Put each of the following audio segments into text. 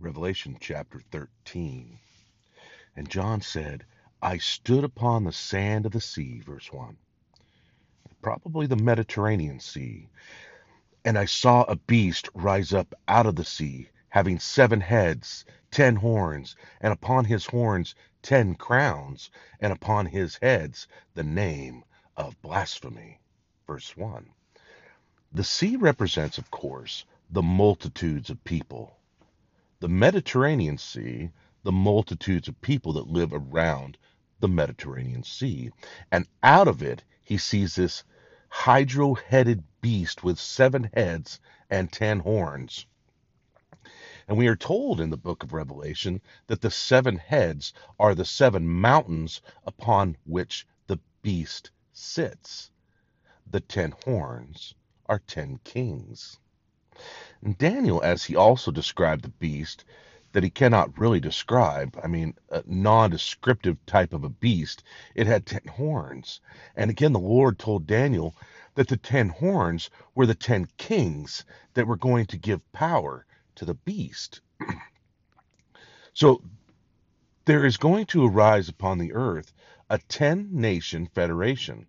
Revelation chapter 13. And John said, I stood upon the sand of the sea, verse 1, probably the Mediterranean Sea, and I saw a beast rise up out of the sea, having seven heads, ten horns, and upon his horns ten crowns, and upon his heads the name of blasphemy. Verse 1. The sea represents, of course, the multitudes of people. The Mediterranean Sea, the multitudes of people that live around the Mediterranean Sea. And out of it, he sees this hydra headed beast with seven heads and ten horns. And we are told in the book of Revelation that the seven heads are the seven mountains upon which the beast sits. The ten horns are ten kings. And Daniel, as he also described the beast, that he cannot really describe, I mean, a non descriptive type of a beast, it had ten horns. And again, the Lord told Daniel that the ten horns were the ten kings that were going to give power to the beast. so there is going to arise upon the earth a ten nation federation,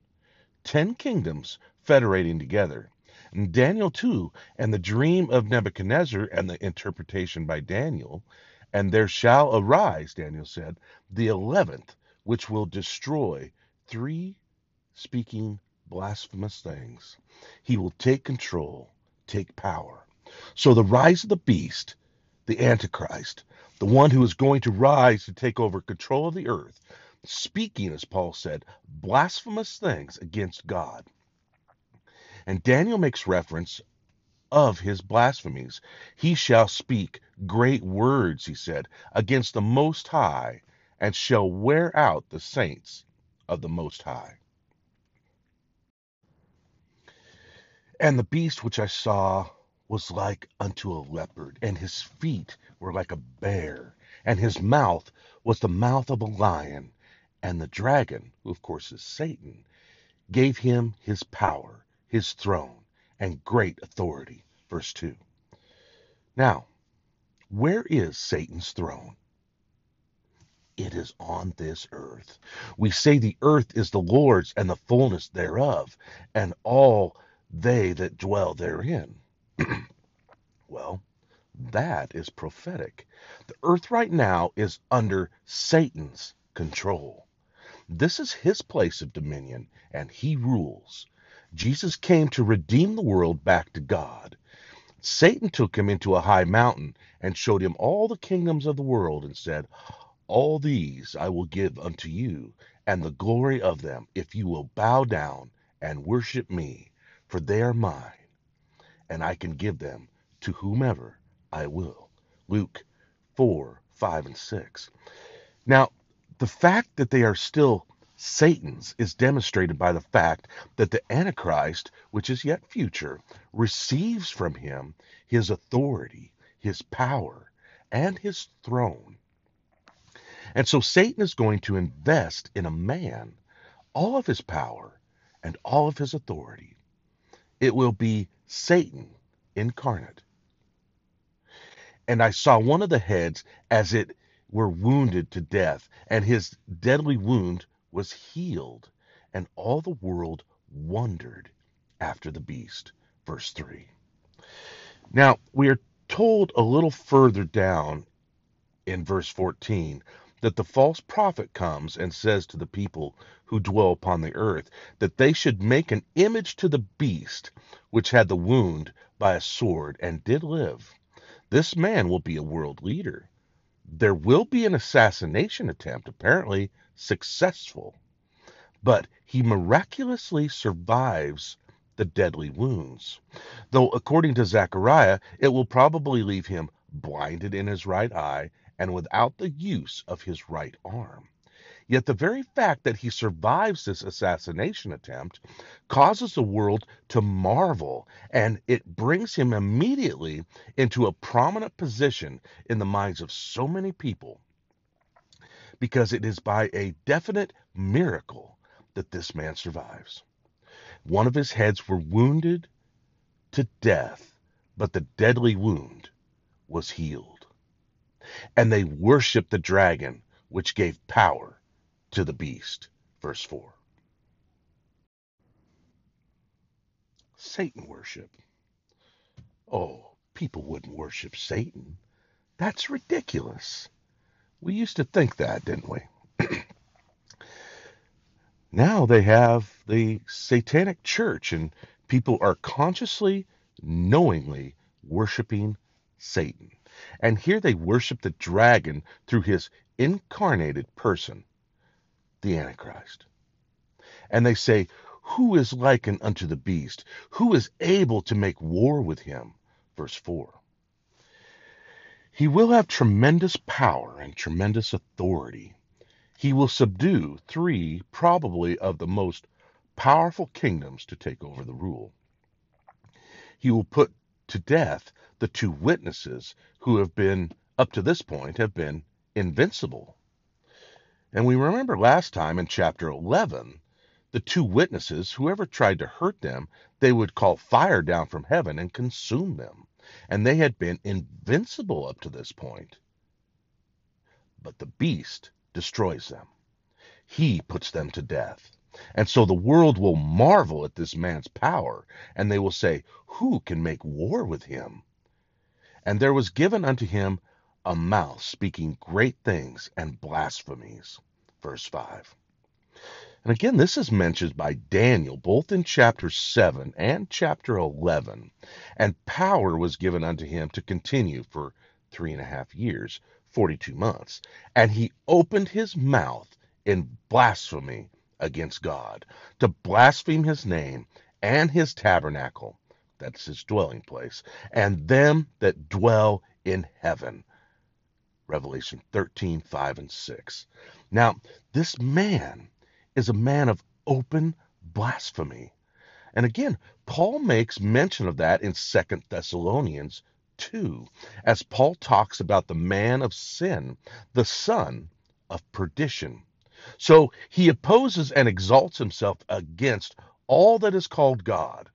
ten kingdoms federating together. Daniel 2, and the dream of Nebuchadnezzar and the interpretation by Daniel, and there shall arise, Daniel said, the eleventh, which will destroy three speaking blasphemous things. He will take control, take power. So the rise of the beast, the Antichrist, the one who is going to rise to take over control of the earth, speaking, as Paul said, blasphemous things against God. And Daniel makes reference of his blasphemies. He shall speak great words, he said, against the Most High, and shall wear out the saints of the Most High. And the beast which I saw was like unto a leopard, and his feet were like a bear, and his mouth was the mouth of a lion. And the dragon, who of course is Satan, gave him his power his throne and great authority. Verse 2. Now, where is Satan's throne? It is on this earth. We say the earth is the Lord's and the fullness thereof, and all they that dwell therein. well, that is prophetic. The earth right now is under Satan's control. This is his place of dominion, and he rules. Jesus came to redeem the world back to God. Satan took him into a high mountain and showed him all the kingdoms of the world and said, All these I will give unto you, and the glory of them, if you will bow down and worship me, for they are mine, and I can give them to whomever I will. Luke 4 5 and 6. Now, the fact that they are still Satan's is demonstrated by the fact that the Antichrist, which is yet future, receives from him his authority, his power, and his throne. And so Satan is going to invest in a man all of his power and all of his authority. It will be Satan incarnate. And I saw one of the heads as it were wounded to death, and his deadly wound was healed, and all the world wondered after the beast. Verse 3. Now, we are told a little further down in verse 14 that the false prophet comes and says to the people who dwell upon the earth that they should make an image to the beast which had the wound by a sword and did live. This man will be a world leader. There will be an assassination attempt, apparently successful, but he miraculously survives the deadly wounds. Though, according to Zechariah, it will probably leave him blinded in his right eye and without the use of his right arm. Yet the very fact that he survives this assassination attempt causes the world to marvel, and it brings him immediately into a prominent position in the minds of so many people because it is by a definite miracle that this man survives. One of his heads were wounded to death, but the deadly wound was healed. and they worshiped the dragon, which gave power to the beast. Verse 4. Satan worship. Oh, people wouldn't worship Satan. That's ridiculous. We used to think that, didn't we? now they have the satanic church, and people are consciously, knowingly worshiping Satan. And here they worship the dragon through his incarnated person, the Antichrist. And they say, Who is likened unto the beast? Who is able to make war with him? Verse 4. He will have tremendous power and tremendous authority. He will subdue three, probably, of the most powerful kingdoms to take over the rule. He will put to death the two witnesses who have been, up to this point, have been invincible. And we remember last time in chapter 11, the two witnesses, whoever tried to hurt them, they would call fire down from heaven and consume them. And they had been invincible up to this point. But the beast destroys them, he puts them to death. And so the world will marvel at this man's power, and they will say, Who can make war with him? And there was given unto him a mouth speaking great things and blasphemies. Verse 5. And again, this is mentioned by Daniel both in chapter 7 and chapter 11. And power was given unto him to continue for three and a half years, 42 months. And he opened his mouth in blasphemy against God, to blaspheme his name and his tabernacle, that's his dwelling place, and them that dwell in heaven. Revelation 13, 5 and 6. Now, this man is a man of open blasphemy. And again, Paul makes mention of that in Second Thessalonians 2, as Paul talks about the man of sin, the son of perdition. So he opposes and exalts himself against all that is called God,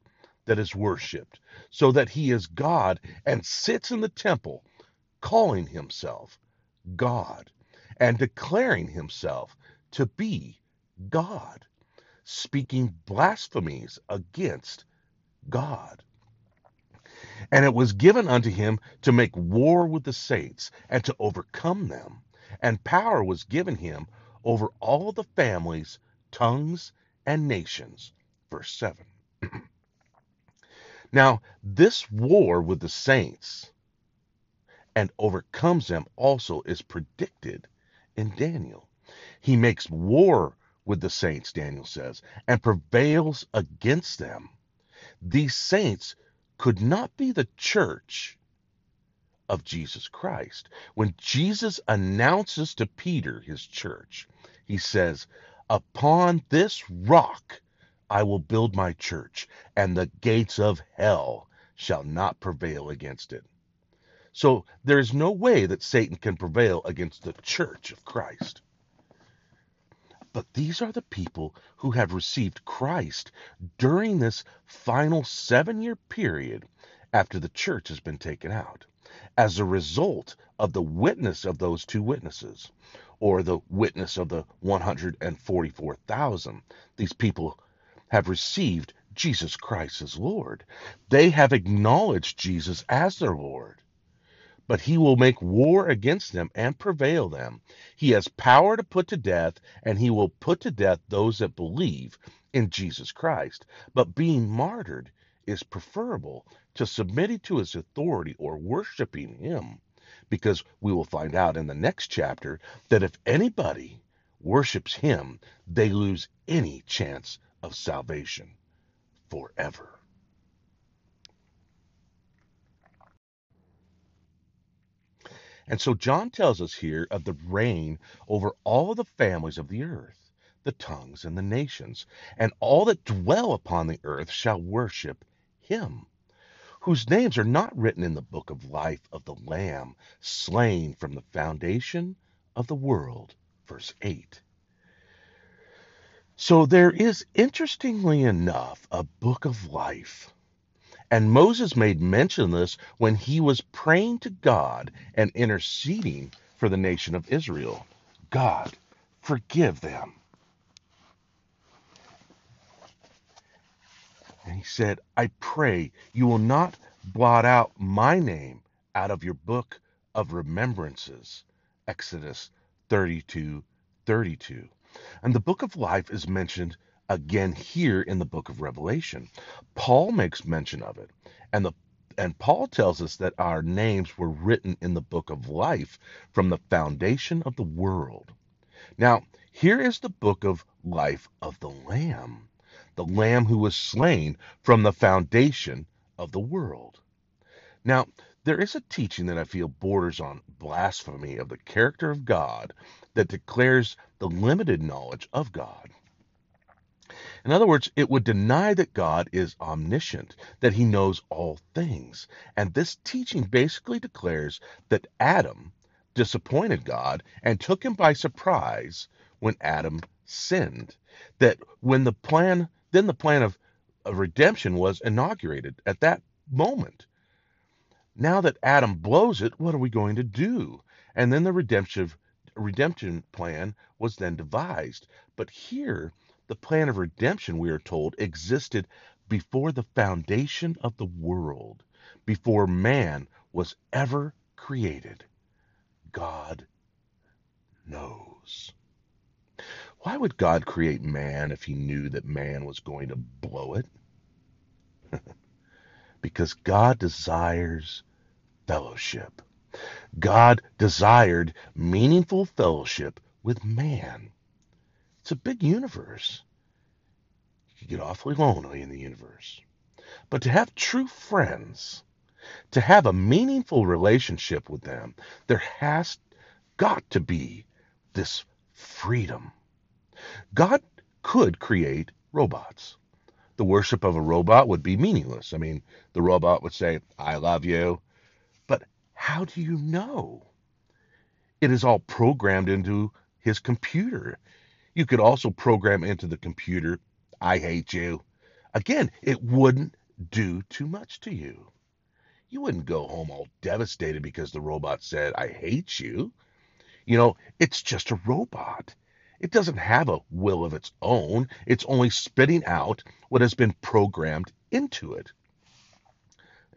that is worshiped, so that he is God and sits in the temple, calling himself God and declaring himself to be God, speaking blasphemies against God. And it was given unto him to make war with the saints and to overcome them. And power was given him over all the families, tongues, and nations. Verse 7. now, this war with the saints and overcomes them also is predicted in Daniel. He makes war with the saints, Daniel says, and prevails against them. These saints could not be the church of Jesus Christ. When Jesus announces to Peter, his church, he says, Upon this rock I will build my church, and the gates of hell shall not prevail against it. So there is no way that Satan can prevail against the church of Christ. But these are the people who have received Christ during this final seven year period after the church has been taken out, as a result of the witness of those two witnesses, or the witness of the 144,000. These people have received Jesus Christ as Lord. They have acknowledged Jesus as their Lord but he will make war against them and prevail them. He has power to put to death, and he will put to death those that believe in Jesus Christ. But being martyred is preferable to submitting to his authority or worshiping him, because we will find out in the next chapter that if anybody worships him, they lose any chance of salvation forever. And so John tells us here of the reign over all the families of the earth, the tongues and the nations, and all that dwell upon the earth shall worship him, whose names are not written in the book of life of the Lamb slain from the foundation of the world. Verse 8. So there is, interestingly enough, a book of life And Moses made mention of this when he was praying to God and interceding for the nation of Israel. God, forgive them. And he said, I pray you will not blot out my name out of your book of remembrances. Exodus 32 32. And the book of life is mentioned again here in the book of Revelation. Paul makes mention of it. And the and Paul tells us that our names were written in the book of life from the foundation of the world. Now, here is the book of life of the Lamb, the Lamb who was slain from the foundation of the world. Now, there is a teaching that I feel borders on blasphemy of the character of God that declares the limited knowledge of God. In other words, it would deny that God is omniscient, that he knows all things. And this teaching basically declares that Adam disappointed God and took him by surprise when Adam sinned. That when the plan, then the plan of, of redemption was inaugurated at that moment. Now that Adam blows it, what are we going to do? And then the redemption redemption plan was then devised. But here, the plan of redemption, we are told, existed before the foundation of the world, before man was ever created. God knows. Why would God create man if he knew that man was going to blow it? because God desires fellowship. God desired meaningful fellowship with man. It's a big universe. You could get awfully lonely in the universe. But to have true friends, to have a meaningful relationship with them, there has got to be this freedom. God could create robots the worship of a robot would be meaningless. I mean, the robot would say, I love you. But how do you know? It is all programmed into his computer. You could also program into the computer, I hate you. Again, it wouldn't do too much to you. You wouldn't go home all devastated because the robot said, I hate you. You know, it's just a robot. It doesn't have a will of its own. It's only spitting out what has been programmed into it.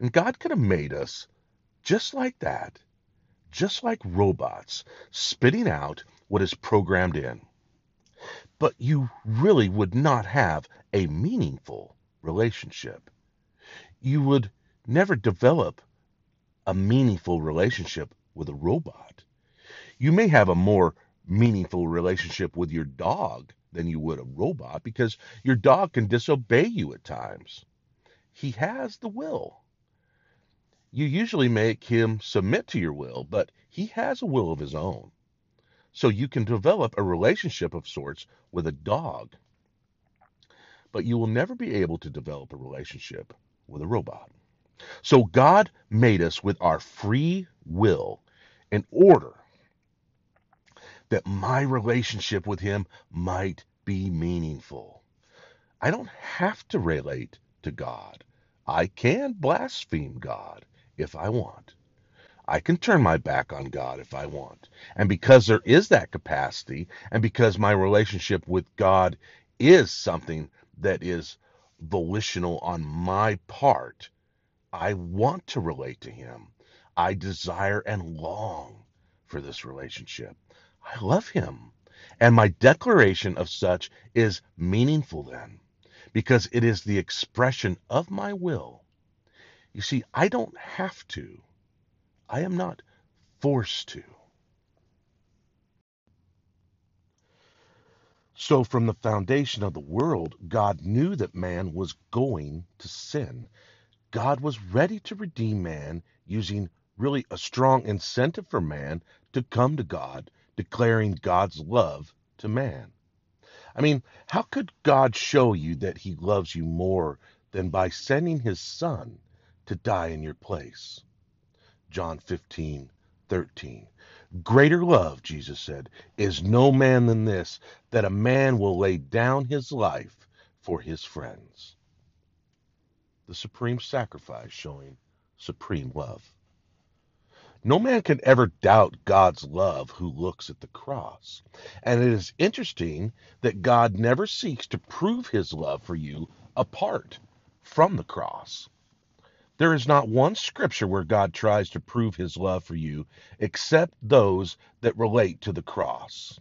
And God could have made us just like that, just like robots, spitting out what is programmed in. But you really would not have a meaningful relationship. You would never develop a meaningful relationship with a robot. You may have a more meaningful relationship with your dog than you would a robot because your dog can disobey you at times. He has the will. You usually make him submit to your will, but he has a will of his own. So you can develop a relationship of sorts with a dog. But you will never be able to develop a relationship with a robot. So God made us with our free will in order that my relationship with Him might be meaningful. I don't have to relate to God. I can blaspheme God if I want. I can turn my back on God if I want. And because there is that capacity, and because my relationship with God is something that is volitional on my part, I want to relate to Him. I desire and long for this relationship. I love him. And my declaration of such is meaningful then, because it is the expression of my will. You see, I don't have to. I am not forced to. So, from the foundation of the world, God knew that man was going to sin. God was ready to redeem man using really a strong incentive for man to come to God declaring God's love to man. I mean, how could God show you that he loves you more than by sending his son to die in your place? John 15, 13. Greater love, Jesus said, is no man than this, that a man will lay down his life for his friends. the supreme sacrifice showing supreme love. No man can ever doubt God's love who looks at the cross. And it is interesting that God never seeks to prove his love for you apart from the cross. There is not one scripture where God tries to prove his love for you except those that relate to the cross.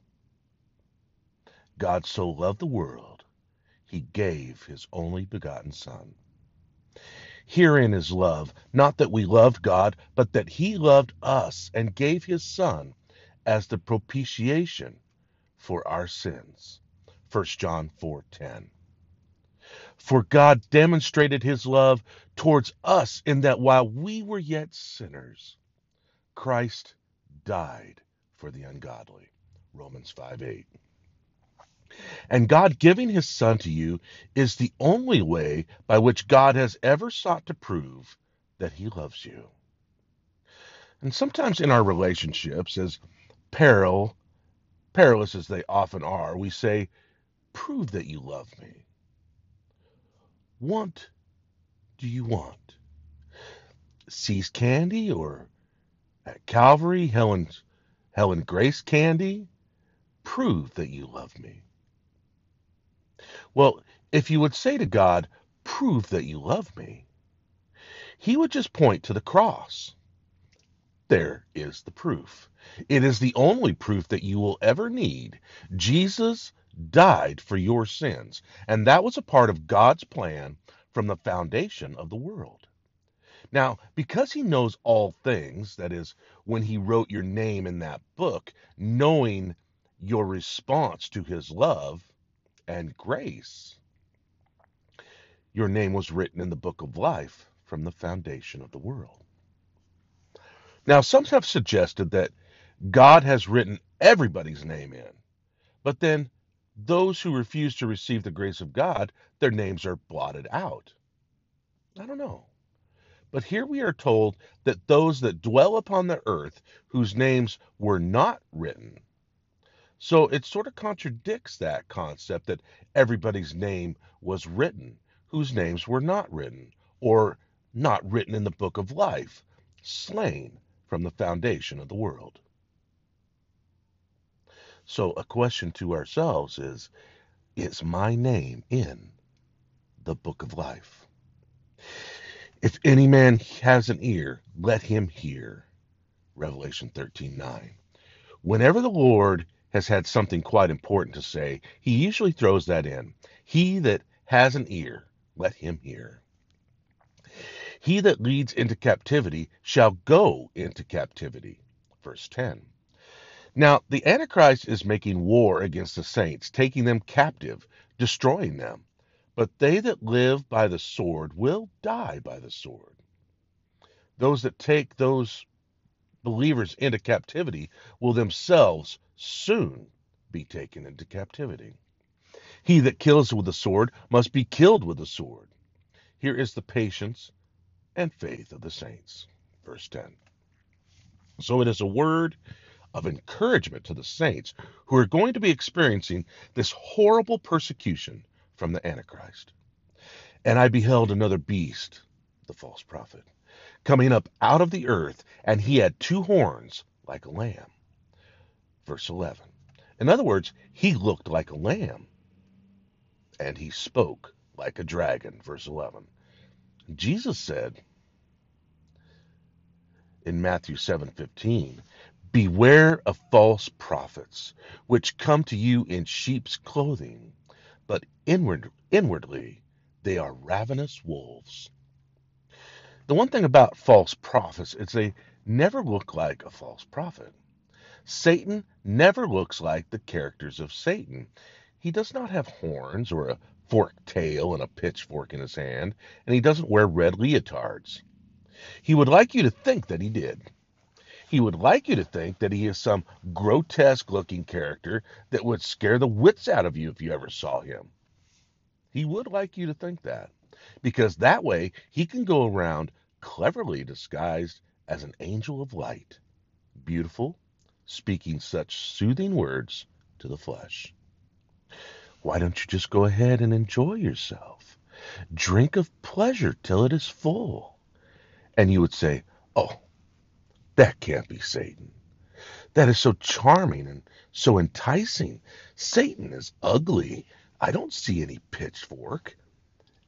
God so loved the world, he gave his only begotten Son. Herein is love, not that we loved God, but that he loved us and gave his Son as the propitiation for our sins. 1 John 4:10. For God demonstrated his love towards us in that while we were yet sinners, Christ died for the ungodly. Romans 5 8. And God giving his Son to you is the only way by which God has ever sought to prove that he loves you. And sometimes in our relationships, as peril, perilous as they often are, we say, Prove that you love me. What do you want? See's candy or at Calvary, Helen's Helen Grace candy? Prove that you love me. Well, if you would say to God, Prove that you love me, he would just point to the cross. There is the proof. It is the only proof that you will ever need. Jesus died for your sins. And that was a part of God's plan from the foundation of the world. Now, because he knows all things, that is, when he wrote your name in that book, knowing your response to his love and grace, your name was written in the book of life from the foundation of the world. Now, some have suggested that God has written everybody's name in, but then those who refuse to receive the grace of God, their names are blotted out. I don't know. But here we are told that those that dwell upon the earth, whose names were not written. So it sort of contradicts that concept that everybody's name was written, whose names were not written, or not written in the book of life, slain from the foundation of the world. So, a question to ourselves is Is my name in the book of life? If any man has an ear, let him hear. Revelation 13:9. Whenever the Lord has had something quite important to say, he usually throws that in. He that has an ear, let him hear. He that leads into captivity shall go into captivity. Verse 10. Now, the Antichrist is making war against the saints, taking them captive, destroying them. But they that live by the sword will die by the sword. Those that take those believers into captivity will themselves soon be taken into captivity. He that kills with the sword must be killed with the sword. Here is the patience and faith of the saints. Verse 10. So it is a word of encouragement to the saints who are going to be experiencing this horrible persecution from the Antichrist. And I beheld another beast, the false prophet, coming up out of the earth, and he had two horns like a lamb. Verse 11. In other words, he looked like a lamb, and he spoke like a dragon. Verse 11. Jesus said in Matthew 7:15, Beware of false prophets, which come to you in sheep's clothing, but inward, inwardly they are ravenous wolves. The one thing about false prophets is they never look like a false prophet. Satan never looks like the characters of Satan. He does not have horns or a forked tail and a pitchfork in his hand, and he doesn't wear red leotards. He would like you to think that he did. He would like you to think that he is some grotesque looking character that would scare the wits out of you if you ever saw him. He would like you to think that, because that way he can go around cleverly disguised as an angel of light, beautiful, speaking such soothing words to the flesh. Why don't you just go ahead and enjoy yourself? Drink of pleasure till it is full. And you would say, Oh, that can't be Satan. That is so charming and so enticing. Satan is ugly. I don't see any pitchfork.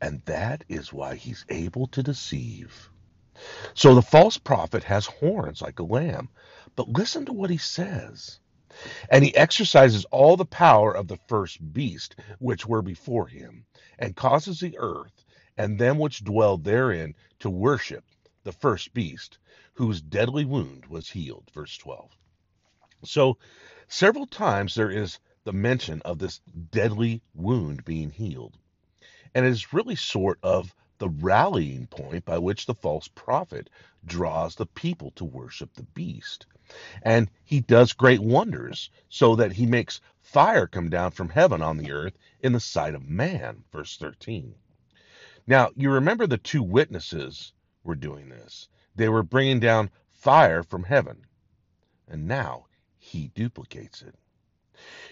And that is why he's able to deceive. So the false prophet has horns like a lamb. But listen to what he says. And he exercises all the power of the first beast which were before him, and causes the earth and them which dwell therein to worship the first beast, whose deadly wound was healed. Verse 12. So, several times there is the mention of this deadly wound being healed. And it is really sort of the rallying point by which the false prophet draws the people to worship the beast. And he does great wonders, so that he makes fire come down from heaven on the earth in the sight of man. Verse 13. Now, you remember the two witnesses were doing this. They were bringing down fire from heaven. And now he duplicates it.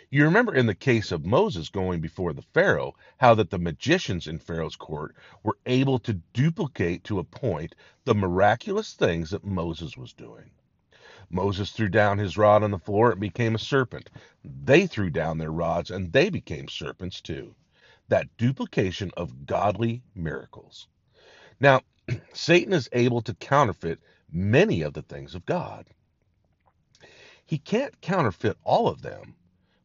You remember in the case of Moses going before the Pharaoh, how that the magicians in Pharaoh's court were able to duplicate to a point the miraculous things that Moses was doing. Moses threw down his rod on the floor, it became a serpent. They threw down their rods, and they became serpents too. That duplication of godly miracles. Now, Satan is able to counterfeit many of the things of God. He can't counterfeit all of them,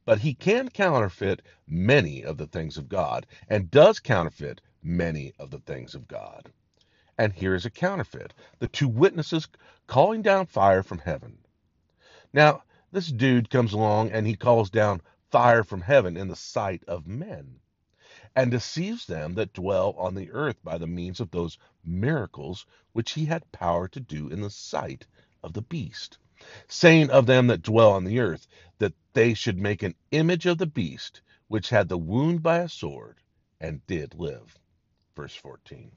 but he can counterfeit many of the things of God, and does counterfeit many of the things of God. And here is a counterfeit the two witnesses calling down fire from heaven. Now, this dude comes along and he calls down fire from heaven in the sight of men and deceives them that dwell on the earth by the means of those miracles which he had power to do in the sight of the beast, saying of them that dwell on the earth that they should make an image of the beast which had the wound by a sword and did live. Verse 14.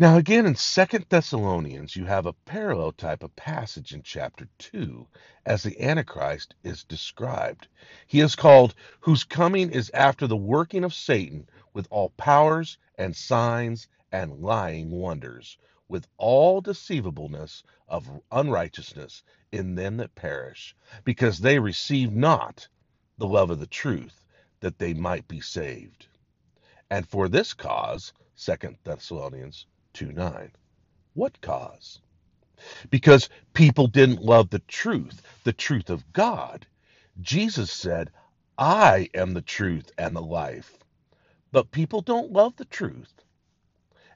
Now, again, in Second Thessalonians, you have a parallel type of passage in chapter 2 as the Antichrist is described. He is called, whose coming is after the working of Satan with all powers and signs and lying wonders, with all deceivableness of unrighteousness in them that perish, because they receive not the love of the truth, that they might be saved. And for this cause, Second Thessalonians 2 9. What cause? Because people didn't love the truth, the truth of God. Jesus said, I am the truth and the life. But people don't love the truth.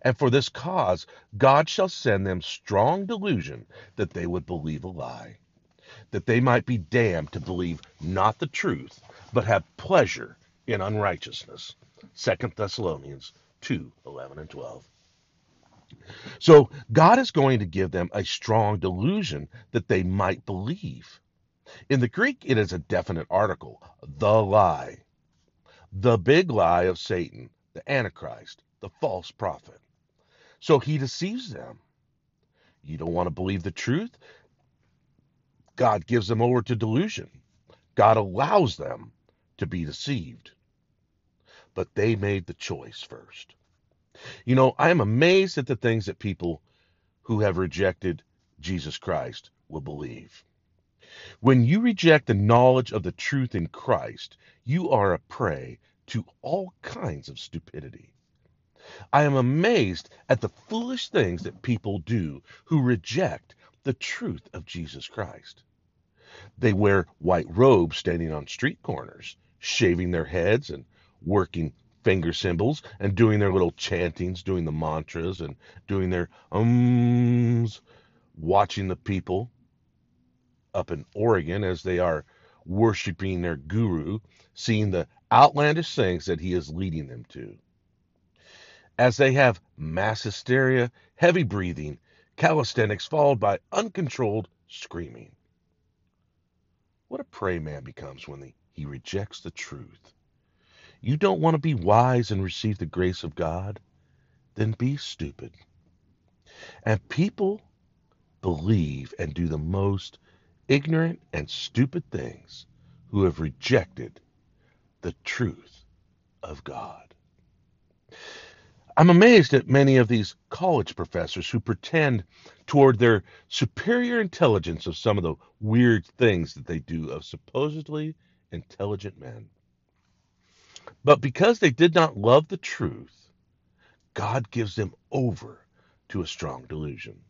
And for this cause, God shall send them strong delusion that they would believe a lie, that they might be damned to believe not the truth, but have pleasure in unrighteousness. 2 Thessalonians 2 11 and 12. So God is going to give them a strong delusion that they might believe. In the Greek, it is a definite article, the lie, the big lie of Satan, the Antichrist, the false prophet. So he deceives them. You don't want to believe the truth? God gives them over to delusion. God allows them to be deceived. But they made the choice first. You know, I am amazed at the things that people who have rejected Jesus Christ will believe. When you reject the knowledge of the truth in Christ, you are a prey to all kinds of stupidity. I am amazed at the foolish things that people do who reject the truth of Jesus Christ. They wear white robes standing on street corners, shaving their heads and working finger symbols and doing their little chantings, doing the mantras and doing their ums, watching the people up in Oregon as they are worshiping their guru, seeing the outlandish things that he is leading them to. As they have mass hysteria, heavy breathing, calisthenics followed by uncontrolled screaming. What a prey man becomes when he, he rejects the truth. You don't want to be wise and receive the grace of God? Then be stupid. And people believe and do the most ignorant and stupid things who have rejected the truth of God. I'm amazed at many of these college professors who pretend toward their superior intelligence of some of the weird things that they do of supposedly intelligent men. But because they did not love the truth, God gives them over to a strong delusion,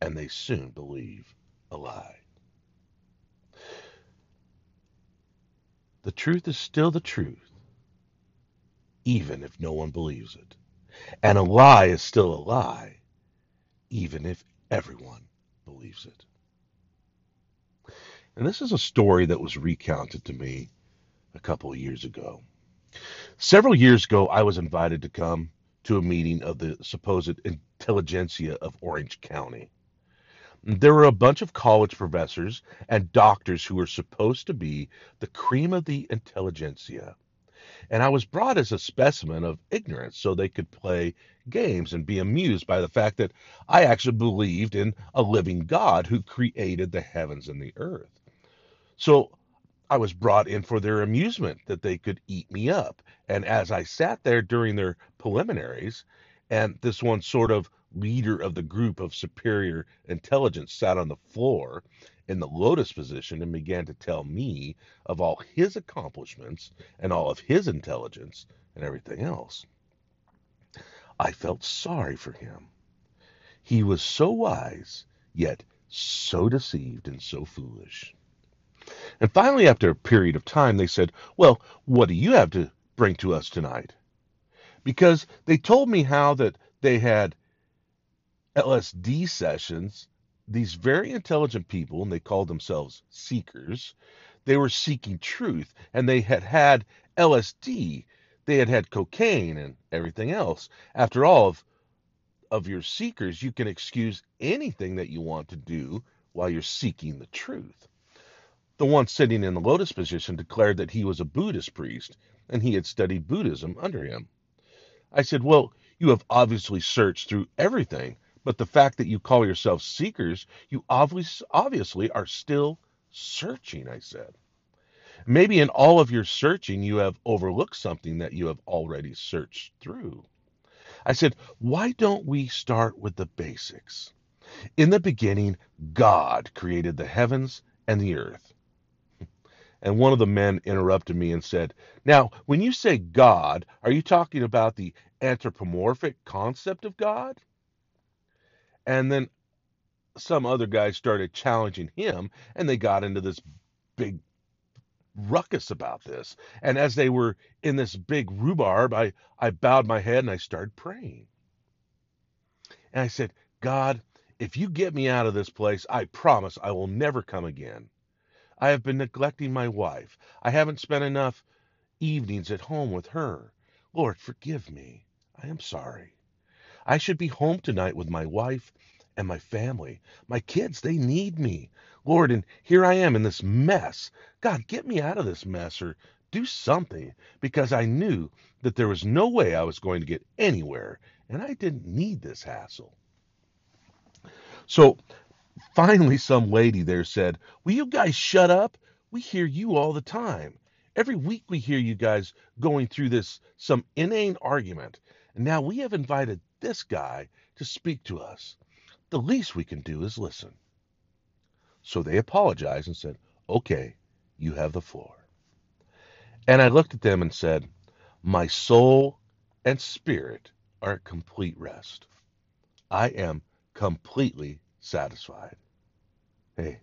and they soon believe a lie. The truth is still the truth, even if no one believes it. And a lie is still a lie, even if everyone believes it. And this is a story that was recounted to me a couple of years ago. Several years ago, I was invited to come to a meeting of the supposed intelligentsia of Orange County. There were a bunch of college professors and doctors who were supposed to be the cream of the intelligentsia and I was brought as a specimen of ignorance so they could play games and be amused by the fact that I actually believed in a living God who created the heavens and the earth. So I was brought in for their amusement that they could eat me up. And as I sat there during their preliminaries, and this one sort of leader of the group of superior intelligence sat on the floor in the lotus position and began to tell me of all his accomplishments and all of his intelligence and everything else. I felt sorry for him. He was so wise, yet so deceived and so foolish. And finally, after a period of time, they said, Well, what do you have to bring to us tonight? Because they told me how that they had LSD sessions these very intelligent people, and they called themselves seekers, they were seeking truth, and they had had LSD, they had had cocaine and everything else. After all, of, of your seekers, you can excuse anything that you want to do while you're seeking the truth. The one sitting in the lotus position declared that he was a Buddhist priest and he had studied Buddhism under him. I said, Well, you have obviously searched through everything but the fact that you call yourselves seekers, you obviously are still searching, I said. Maybe in all of your searching, you have overlooked something that you have already searched through. I said, why don't we start with the basics? In the beginning, God created the heavens and the earth. And one of the men interrupted me and said, Now, when you say God, are you talking about the anthropomorphic concept of God? And then some other guys started challenging him, and they got into this big ruckus about this. And as they were in this big rhubarb, I, I bowed my head and I started praying. And I said, God, if you get me out of this place, I promise I will never come again. I have been neglecting my wife. I haven't spent enough evenings at home with her. Lord, forgive me. I am sorry. I should be home tonight with my wife and my family. My kids, they need me. Lord, and here I am in this mess. God, get me out of this mess or do something because I knew that there was no way I was going to get anywhere and I didn't need this hassle. So finally, some lady there said, Will you guys shut up? We hear you all the time. Every week we hear you guys going through this, some inane argument. And now we have invited this guy to speak to us. The least we can do is listen. So they apologized and said, Okay, you have the floor. And I looked at them and said, My soul and spirit are at complete rest. I am completely satisfied. Hey,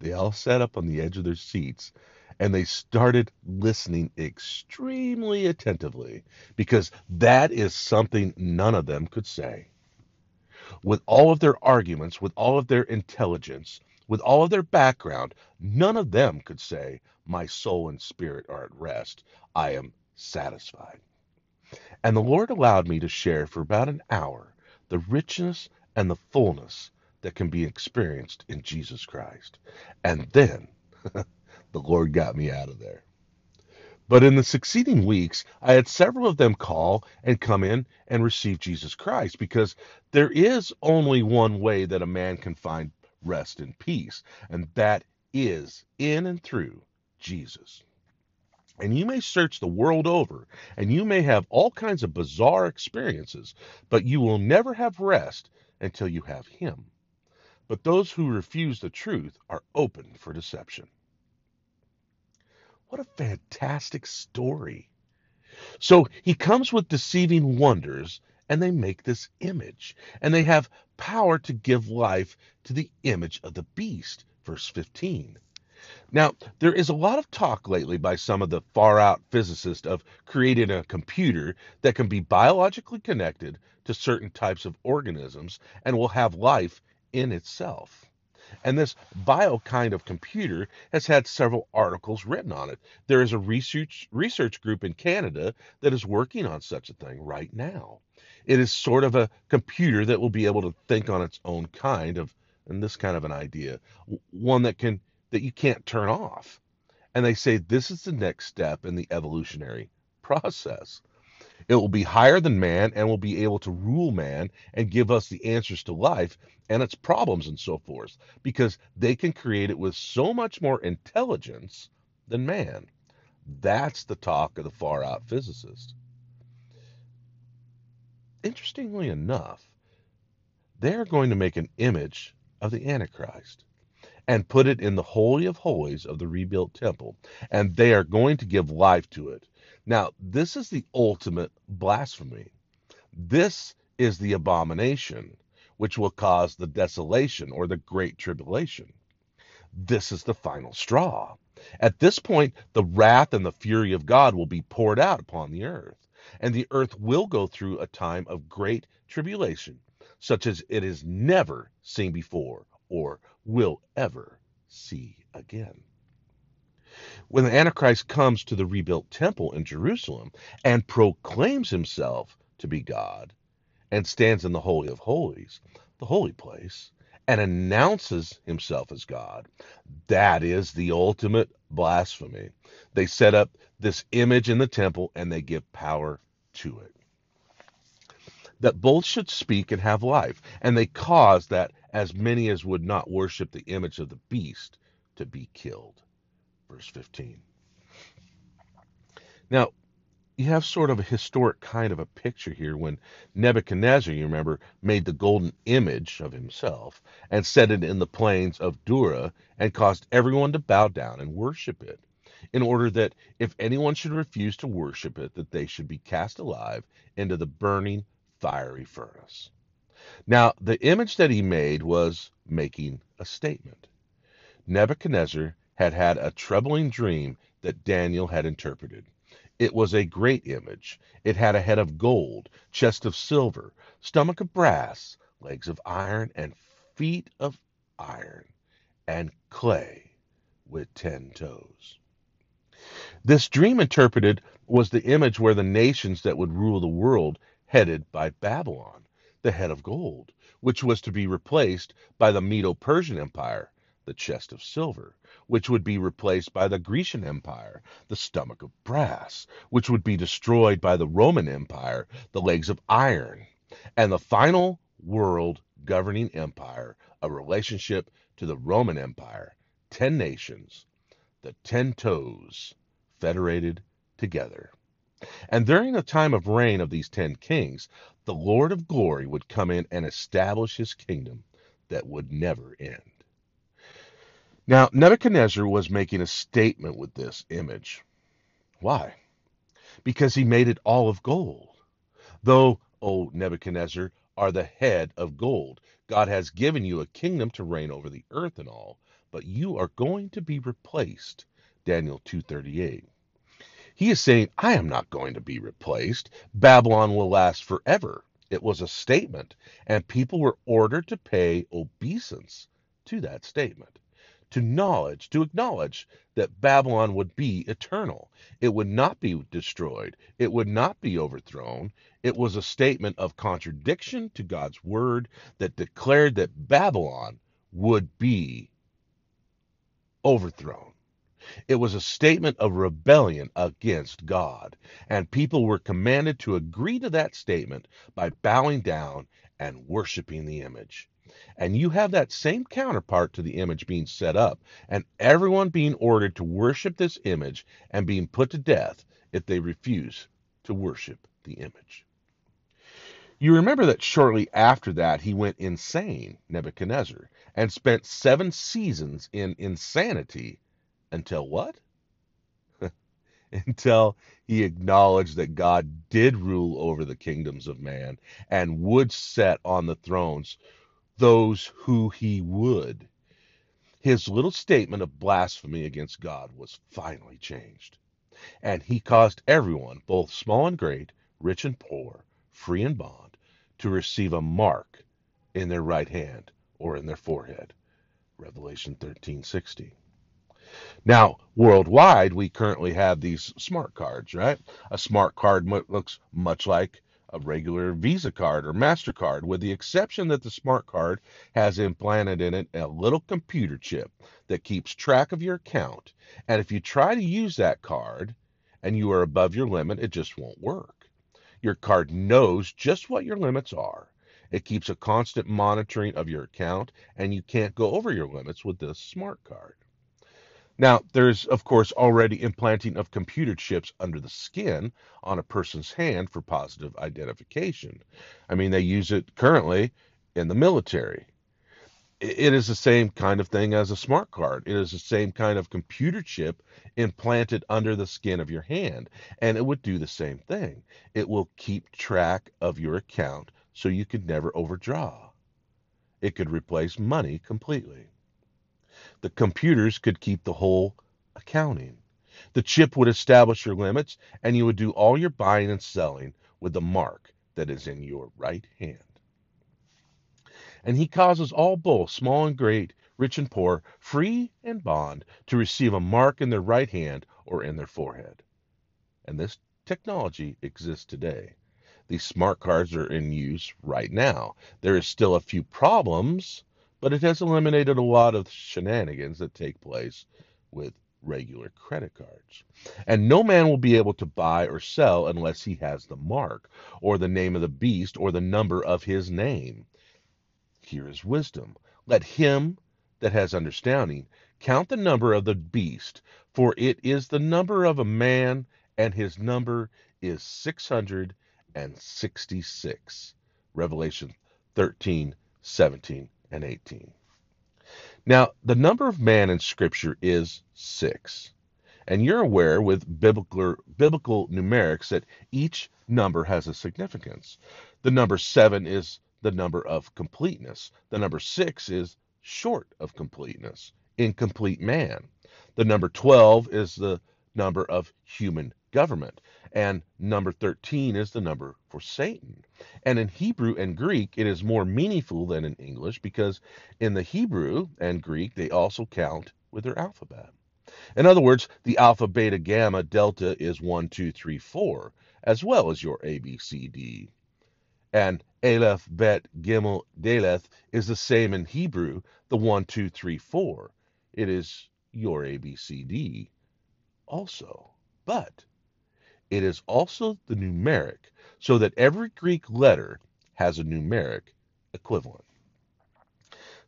they all sat up on the edge of their seats and they started listening extremely attentively because that is something none of them could say. With all of their arguments, with all of their intelligence, with all of their background, none of them could say, My soul and spirit are at rest. I am satisfied. And the Lord allowed me to share for about an hour the richness and the fullness that can be experienced in Jesus Christ. And then the Lord got me out of there. But in the succeeding weeks, I had several of them call and come in and receive Jesus Christ because there is only one way that a man can find rest and peace, and that is in and through Jesus. And you may search the world over, and you may have all kinds of bizarre experiences, but you will never have rest until you have Him. But those who refuse the truth are open for deception. What a fantastic story! So he comes with deceiving wonders, and they make this image, and they have power to give life to the image of the beast. Verse 15. Now, there is a lot of talk lately by some of the far out physicists of creating a computer that can be biologically connected to certain types of organisms and will have life in itself. And this bio kind of computer has had several articles written on it. There is a research research group in Canada that is working on such a thing right now. It is sort of a computer that will be able to think on its own kind of and this kind of an idea, one that can that you can't turn off. And they say this is the next step in the evolutionary process. It will be higher than man and will be able to rule man and give us the answers to life and its problems and so forth because they can create it with so much more intelligence than man. That's the talk of the far out physicist. Interestingly enough, they're going to make an image of the Antichrist and put it in the Holy of Holies of the rebuilt temple, and they are going to give life to it. Now, this is the ultimate blasphemy. This is the abomination which will cause the desolation or the great tribulation. This is the final straw. At this point, the wrath and the fury of God will be poured out upon the earth, and the earth will go through a time of great tribulation, such as it has never seen before or will ever see again when the Antichrist comes to the rebuilt temple in Jerusalem and proclaims himself to be God and stands in the Holy of Holies, the holy place, and announces himself as God, that is the ultimate blasphemy. They set up this image in the temple and they give power to it. That both should speak and have life, and they cause that as many as would not worship the image of the beast to be killed verse 15. Now, you have sort of a historic kind of a picture here when Nebuchadnezzar, you remember, made the golden image of himself and set it in the plains of Dura and caused everyone to bow down and worship it, in order that if anyone should refuse to worship it, that they should be cast alive into the burning fiery furnace. Now, the image that he made was making a statement. Nebuchadnezzar had had a troubling dream that Daniel had interpreted. It was a great image. It had a head of gold, chest of silver, stomach of brass, legs of iron, and feet of iron, and clay with ten toes. This dream interpreted was the image where the nations that would rule the world headed by Babylon, the head of gold, which was to be replaced by the Medo Persian Empire, the chest of silver, which would be replaced by the Grecian Empire, the stomach of brass, which would be destroyed by the Roman Empire, the legs of iron, and the final world governing empire, a relationship to the Roman Empire, ten nations, the ten toes, federated together. And during the time of reign of these ten kings, the Lord of glory would come in and establish his kingdom that would never end. Now, Nebuchadnezzar was making a statement with this image. Why? Because he made it all of gold. Though, O Nebuchadnezzar, are the head of gold, God has given you a kingdom to reign over the earth and all, but you are going to be replaced. Daniel 2:38. He is saying, I am not going to be replaced. Babylon will last forever. It was a statement, and people were ordered to pay obeisance to that statement to knowledge, to acknowledge that Babylon would be eternal. It would not be destroyed. It would not be overthrown. It was a statement of contradiction to God's word that declared that Babylon would be overthrown. It was a statement of rebellion against God, and people were commanded to agree to that statement by bowing down and worshiping the image. And you have that same counterpart to the image being set up, and everyone being ordered to worship this image and being put to death if they refuse to worship the image. You remember that shortly after that he went insane, Nebuchadnezzar, and spent seven seasons in insanity until what? until he acknowledged that God did rule over the kingdoms of man and would set on the thrones those who he would. His little statement of blasphemy against God was finally changed. And he caused everyone, both small and great, rich and poor, free and bond, to receive a mark in their right hand or in their forehead. Revelation 13:60. Now, worldwide, we currently have these smart cards, right? A smart card looks much like a regular Visa card or MasterCard, with the exception that the smart card has implanted in it a little computer chip that keeps track of your account. And if you try to use that card and you are above your limit, it just won't work. Your card knows just what your limits are. It keeps a constant monitoring of your account, and you can't go over your limits with this smart card. Now, there's, of course, already implanting of computer chips under the skin on a person's hand for positive identification. I mean, they use it currently in the military. It is the same kind of thing as a smart card. It is the same kind of computer chip implanted under the skin of your hand. And it would do the same thing. It will keep track of your account so you could never overdraw. It could replace money completely. The computers could keep the whole accounting. The chip would establish your limits, and you would do all your buying and selling with the mark that is in your right hand. And he causes all both, small and great, rich and poor, free and bond, to receive a mark in their right hand or in their forehead. And this technology exists today. These smart cards are in use right now. There is still a few problems but it has eliminated a lot of shenanigans that take place with regular credit cards. And no man will be able to buy or sell unless he has the mark, or the name of the beast, or the number of his name. Here is wisdom. Let him that has understanding count the number of the beast, for it is the number of a man, and his number is 666. Revelation 13, 17 and 18. Now, the number of man in Scripture is six. And you're aware with biblical, biblical numerics that each number has a significance. The number seven is the number of completeness. The number six is short of completeness, incomplete man. The number 12 is the number of human government. And number 13 is the number for Satan. And in Hebrew and Greek, it is more meaningful than in English because in the Hebrew and Greek, they also count with their alphabet. In other words, the alpha, beta, gamma, delta is 1, 2, 3, 4, as well as your A, B, C, D. And Aleph, Bet, Gimel, Daleth is the same in Hebrew, the 1, 2, 3, 4. It is your A, B, C, D also. But it is also the numeric, so that every Greek letter has a numeric equivalent.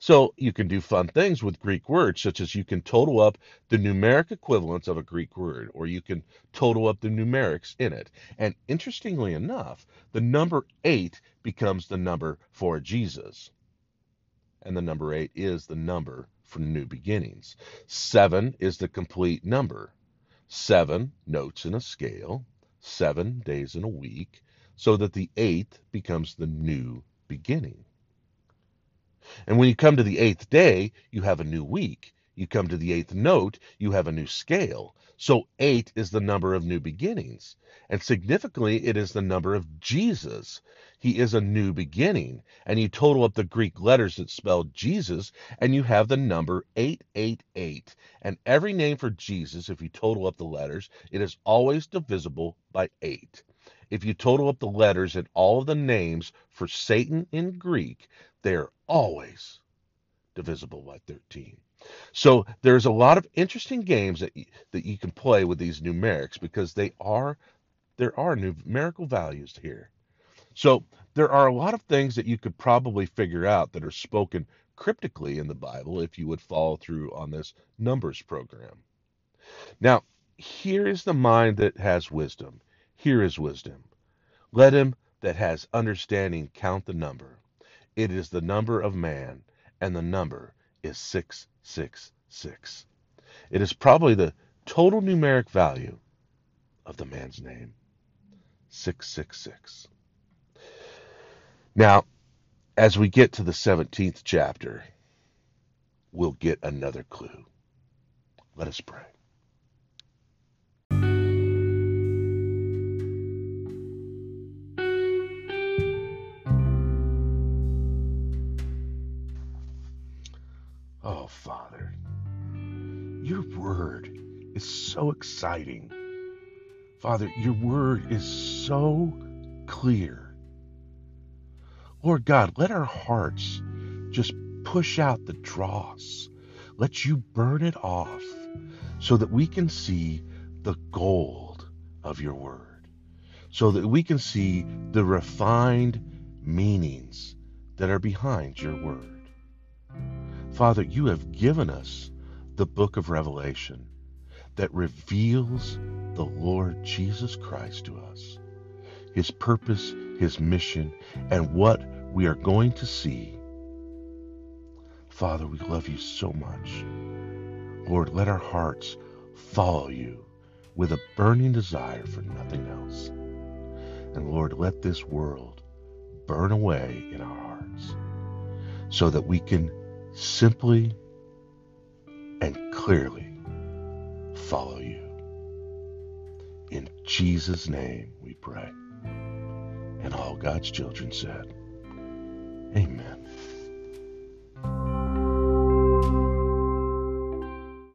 So you can do fun things with Greek words, such as you can total up the numeric equivalents of a Greek word, or you can total up the numerics in it. And interestingly enough, the number eight becomes the number for Jesus. And the number eight is the number for new beginnings. Seven is the complete number. Seven notes in a scale, seven days in a week, so that the eighth becomes the new beginning. And when you come to the eighth day, you have a new week. You come to the eighth note, you have a new scale. So eight is the number of new beginnings. And significantly, it is the number of Jesus. He is a new beginning. And you total up the Greek letters that spell Jesus, and you have the number 888. And every name for Jesus, if you total up the letters, it is always divisible by 8. If you total up the letters in all of the names for Satan in Greek, they are always divisible by 13. So there's a lot of interesting games that you, that you can play with these numerics because they are there are numerical values here. So there are a lot of things that you could probably figure out that are spoken cryptically in the Bible if you would follow through on this numbers program. Now, here is the mind that has wisdom. Here is wisdom. Let him that has understanding count the number. It is the number of man, and the number is 666. It is probably the total numeric value of the man's name 666. Now, as we get to the 17th chapter, we'll get another clue. Let us pray. Oh, Father, your word is so exciting. Father, your word is so clear. Lord God, let our hearts just push out the dross. Let you burn it off so that we can see the gold of your word, so that we can see the refined meanings that are behind your word. Father, you have given us the book of Revelation that reveals the Lord Jesus Christ to us, his purpose, his mission, and what we are going to see. Father, we love you so much. Lord, let our hearts follow you with a burning desire for nothing else. And Lord, let this world burn away in our hearts so that we can simply and clearly follow you. In Jesus' name we pray. And all God's children said, Amen.